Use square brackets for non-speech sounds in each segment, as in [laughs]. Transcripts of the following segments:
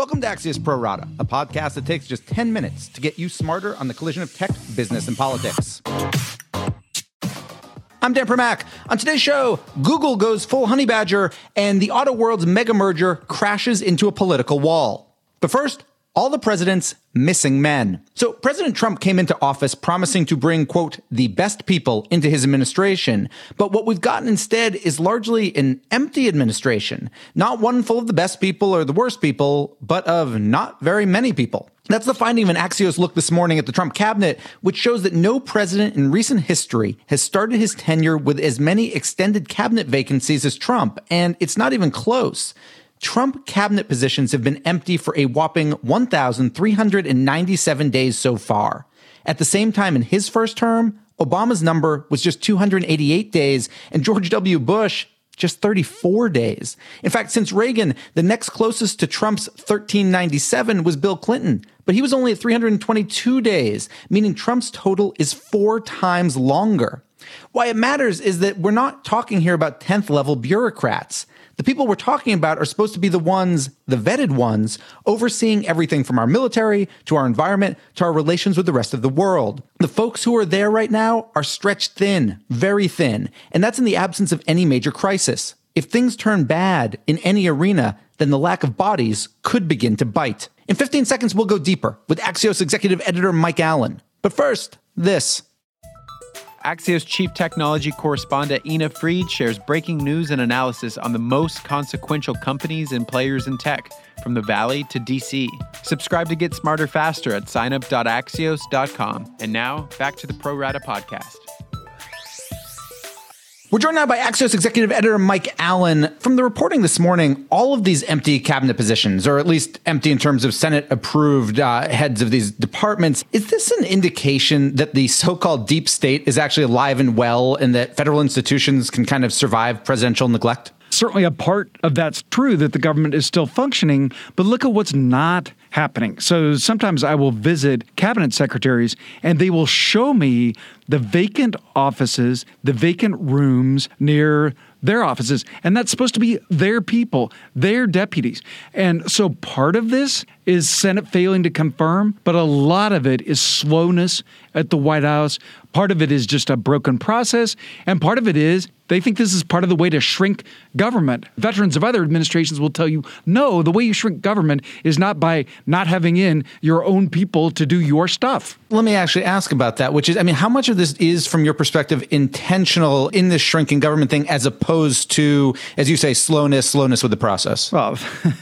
Welcome to Axios Pro Rata, a podcast that takes just 10 minutes to get you smarter on the collision of tech, business, and politics. I'm Dan Primack. On today's show, Google goes full honey badger, and the auto world's mega merger crashes into a political wall. But first, all the president's missing men. So President Trump came into office promising to bring, quote, the best people into his administration. But what we've gotten instead is largely an empty administration, not one full of the best people or the worst people, but of not very many people. That's the finding of an Axios look this morning at the Trump cabinet, which shows that no president in recent history has started his tenure with as many extended cabinet vacancies as Trump, and it's not even close. Trump cabinet positions have been empty for a whopping 1,397 days so far. At the same time, in his first term, Obama's number was just 288 days, and George W. Bush just 34 days. In fact, since Reagan, the next closest to Trump's 1397 was Bill Clinton, but he was only at 322 days, meaning Trump's total is four times longer. Why it matters is that we're not talking here about 10th level bureaucrats. The people we're talking about are supposed to be the ones, the vetted ones, overseeing everything from our military to our environment to our relations with the rest of the world. The folks who are there right now are stretched thin, very thin, and that's in the absence of any major crisis. If things turn bad in any arena, then the lack of bodies could begin to bite. In 15 seconds, we'll go deeper with Axios executive editor Mike Allen. But first, this. Axios chief technology correspondent Ina Fried shares breaking news and analysis on the most consequential companies and players in tech, from the Valley to DC. Subscribe to get smarter faster at signup.axios.com. And now, back to the Pro Rata podcast. We're joined now by Axios executive editor Mike Allen. From the reporting this morning, all of these empty cabinet positions, or at least empty in terms of Senate approved uh, heads of these departments, is this an indication that the so called deep state is actually alive and well and that federal institutions can kind of survive presidential neglect? certainly a part of that's true that the government is still functioning, but look at what's not happening. So sometimes I will visit cabinet secretaries and they will show me the vacant offices, the vacant rooms near their offices. And that's supposed to be their people, their deputies. And so part of this is Senate failing to confirm, but a lot of it is slowness at the White House. Part of it is just a broken process. And part of it is they think this is part of the way to shrink government. Veterans of other administrations will tell you no, the way you shrink government is not by not having in your own people to do your stuff. Let me actually ask about that, which is, I mean, how much of this is, from your perspective, intentional in this shrinking government thing as opposed to, as you say, slowness, slowness with the process? Well,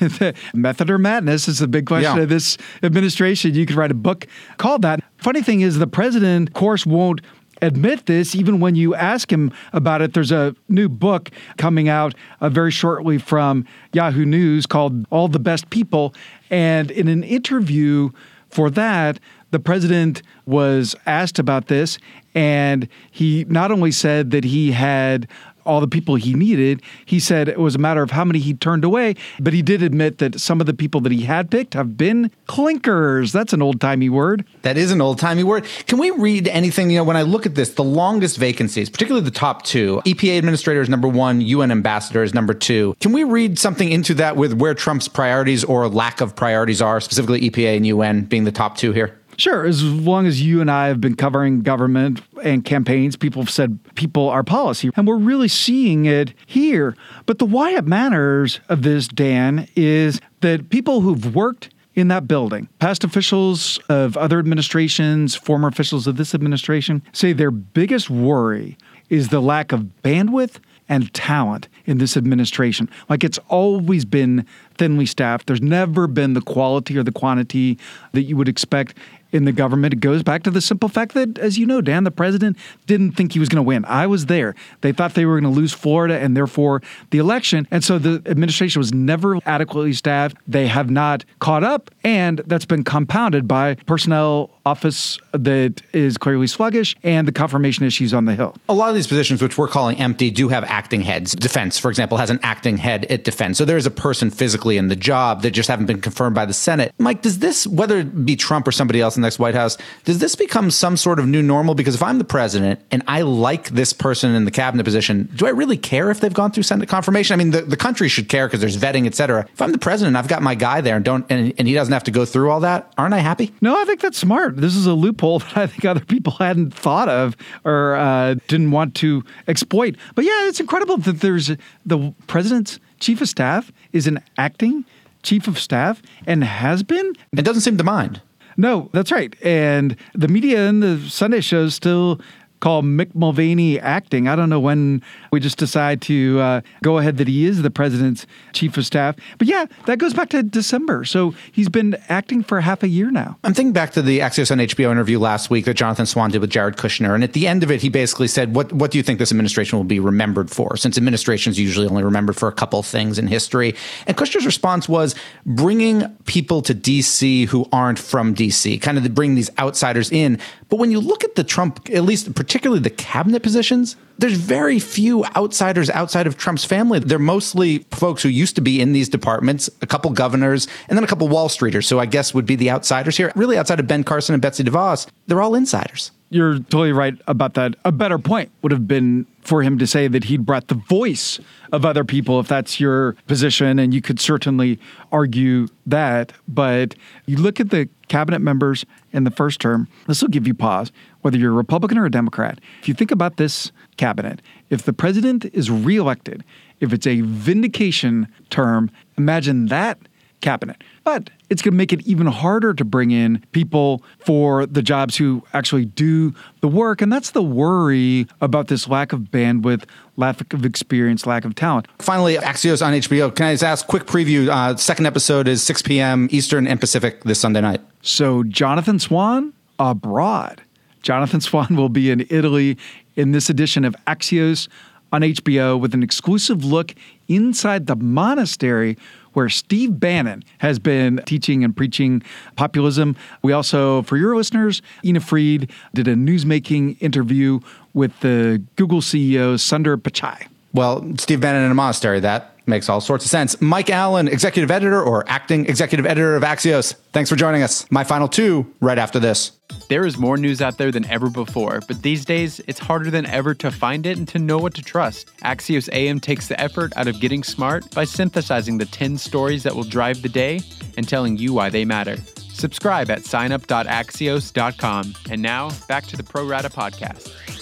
[laughs] method or madness is the big question yeah. of this administration. You could write a book called that. Funny thing is, the president, of course, won't admit this even when you ask him about it. There's a new book coming out uh, very shortly from Yahoo News called All the Best People. And in an interview for that, the president was asked about this, and he not only said that he had all the people he needed. He said it was a matter of how many he turned away, but he did admit that some of the people that he had picked have been clinkers. That's an old timey word. That is an old timey word. Can we read anything? You know, when I look at this, the longest vacancies, particularly the top two, EPA administrator is number one, UN ambassador is number two. Can we read something into that with where Trump's priorities or lack of priorities are, specifically EPA and UN being the top two here? Sure. As long as you and I have been covering government and campaigns, people have said people are policy. And we're really seeing it here. But the why it matters of this, Dan, is that people who've worked in that building, past officials of other administrations, former officials of this administration, say their biggest worry is the lack of bandwidth and talent in this administration. Like it's always been thinly staffed. There's never been the quality or the quantity that you would expect in the government. It goes back to the simple fact that, as you know, Dan, the president didn't think he was going to win. I was there. They thought they were going to lose Florida and therefore the election. And so the administration was never adequately staffed. They have not caught up. And that's been compounded by personnel office that is clearly sluggish and the confirmation issues on the Hill. A lot of these positions, which we're calling empty, do have acting heads. Defense, for example, has an acting head at defense. So there is a person physically in the job that just haven't been confirmed by the Senate. Mike, does this, whether it be Trump or somebody else in the next White House, does this become some sort of new normal? Because if I'm the president and I like this person in the cabinet position, do I really care if they've gone through Senate confirmation? I mean, the, the country should care because there's vetting, et cetera. If I'm the president, I've got my guy there and don't, and, and he doesn't have to go through all that. Aren't I happy? No, I think that's smart. This is a loophole [laughs] that I think other people hadn't thought of or uh, didn't want to exploit. But yeah, it's incredible that there's the president's chief of staff is an acting chief of staff and has been. It doesn't seem to mind. No, that's right. And the media and the Sunday shows still call Mick Mulvaney acting. I don't know when we just decide to uh, go ahead that he is the president's chief of staff. But yeah, that goes back to December. So he's been acting for half a year now. I'm thinking back to the Axios on HBO interview last week that Jonathan Swan did with Jared Kushner. And at the end of it, he basically said, What, what do you think this administration will be remembered for? Since administrations usually only remembered for a couple things in history. And Kushner's response was bringing people to DC who aren't from DC, kind of bring these outsiders in. But when you look at the Trump, at least particularly the cabinet positions, there's very few outsiders outside of Trump's family. They're mostly folks who used to be in these departments, a couple governors, and then a couple Wall Streeters. So I guess would be the outsiders here. Really, outside of Ben Carson and Betsy DeVos, they're all insiders. You're totally right about that. A better point would have been for him to say that he'd brought the voice of other people, if that's your position, and you could certainly argue that. But you look at the cabinet members in the first term, this will give you pause, whether you're a Republican or a Democrat. If you think about this cabinet, if the president is reelected, if it's a vindication term, imagine that cabinet. But it's going to make it even harder to bring in people for the jobs who actually do the work. And that's the worry about this lack of bandwidth, lack of experience, lack of talent. Finally, Axios on HBO. Can I just ask quick preview? Uh, second episode is 6 p.m. Eastern and Pacific this Sunday night. So, Jonathan Swan abroad. Jonathan Swan will be in Italy in this edition of Axios on HBO with an exclusive look inside the monastery where Steve Bannon has been teaching and preaching populism. We also, for your listeners, Ina Fried did a newsmaking interview with the Google CEO Sundar Pichai. Well, Steve Bannon in a monastery, that makes all sorts of sense. Mike Allen, executive editor or acting executive editor of Axios. Thanks for joining us. My final two right after this. There is more news out there than ever before, but these days it's harder than ever to find it and to know what to trust. Axios AM takes the effort out of getting smart by synthesizing the 10 stories that will drive the day and telling you why they matter. Subscribe at signup.axios.com. And now, back to the Pro Rata podcast.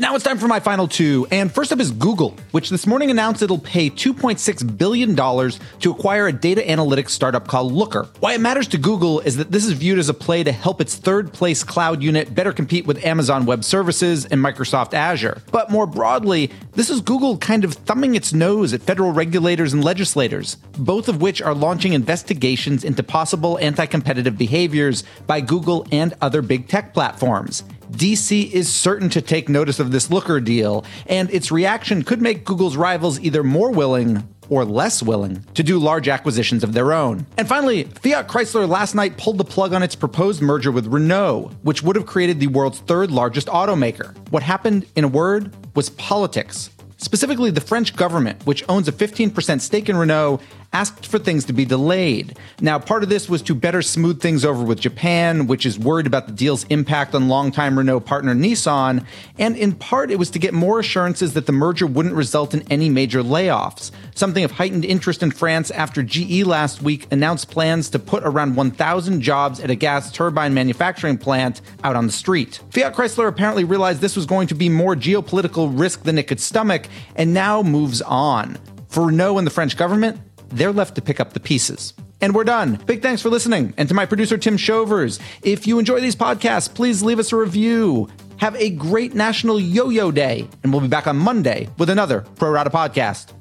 Now it's time for my final two. And first up is Google, which this morning announced it'll pay $2.6 billion to acquire a data analytics startup called Looker. Why it matters to Google is that this is viewed as a play to help its third place cloud unit better compete with Amazon Web Services and Microsoft Azure. But more broadly, this is Google kind of thumbing its nose at federal regulators and legislators, both of which are launching investigations into possible anti competitive behaviors by Google and other big tech platforms. DC is certain to take notice of this Looker deal, and its reaction could make Google's rivals either more willing or less willing to do large acquisitions of their own. And finally, Fiat Chrysler last night pulled the plug on its proposed merger with Renault, which would have created the world's third largest automaker. What happened, in a word, was politics. Specifically, the French government, which owns a 15% stake in Renault, asked for things to be delayed. Now, part of this was to better smooth things over with Japan, which is worried about the deal's impact on longtime Renault partner Nissan, and in part it was to get more assurances that the merger wouldn't result in any major layoffs, something of heightened interest in France after GE last week announced plans to put around 1,000 jobs at a gas turbine manufacturing plant out on the street. Fiat Chrysler apparently realized this was going to be more geopolitical risk than it could stomach, and now moves on. For Renault and the French government, they're left to pick up the pieces. And we're done. Big thanks for listening. And to my producer, Tim Shovers. If you enjoy these podcasts, please leave us a review. Have a great National Yo Yo Day. And we'll be back on Monday with another Pro Rata podcast.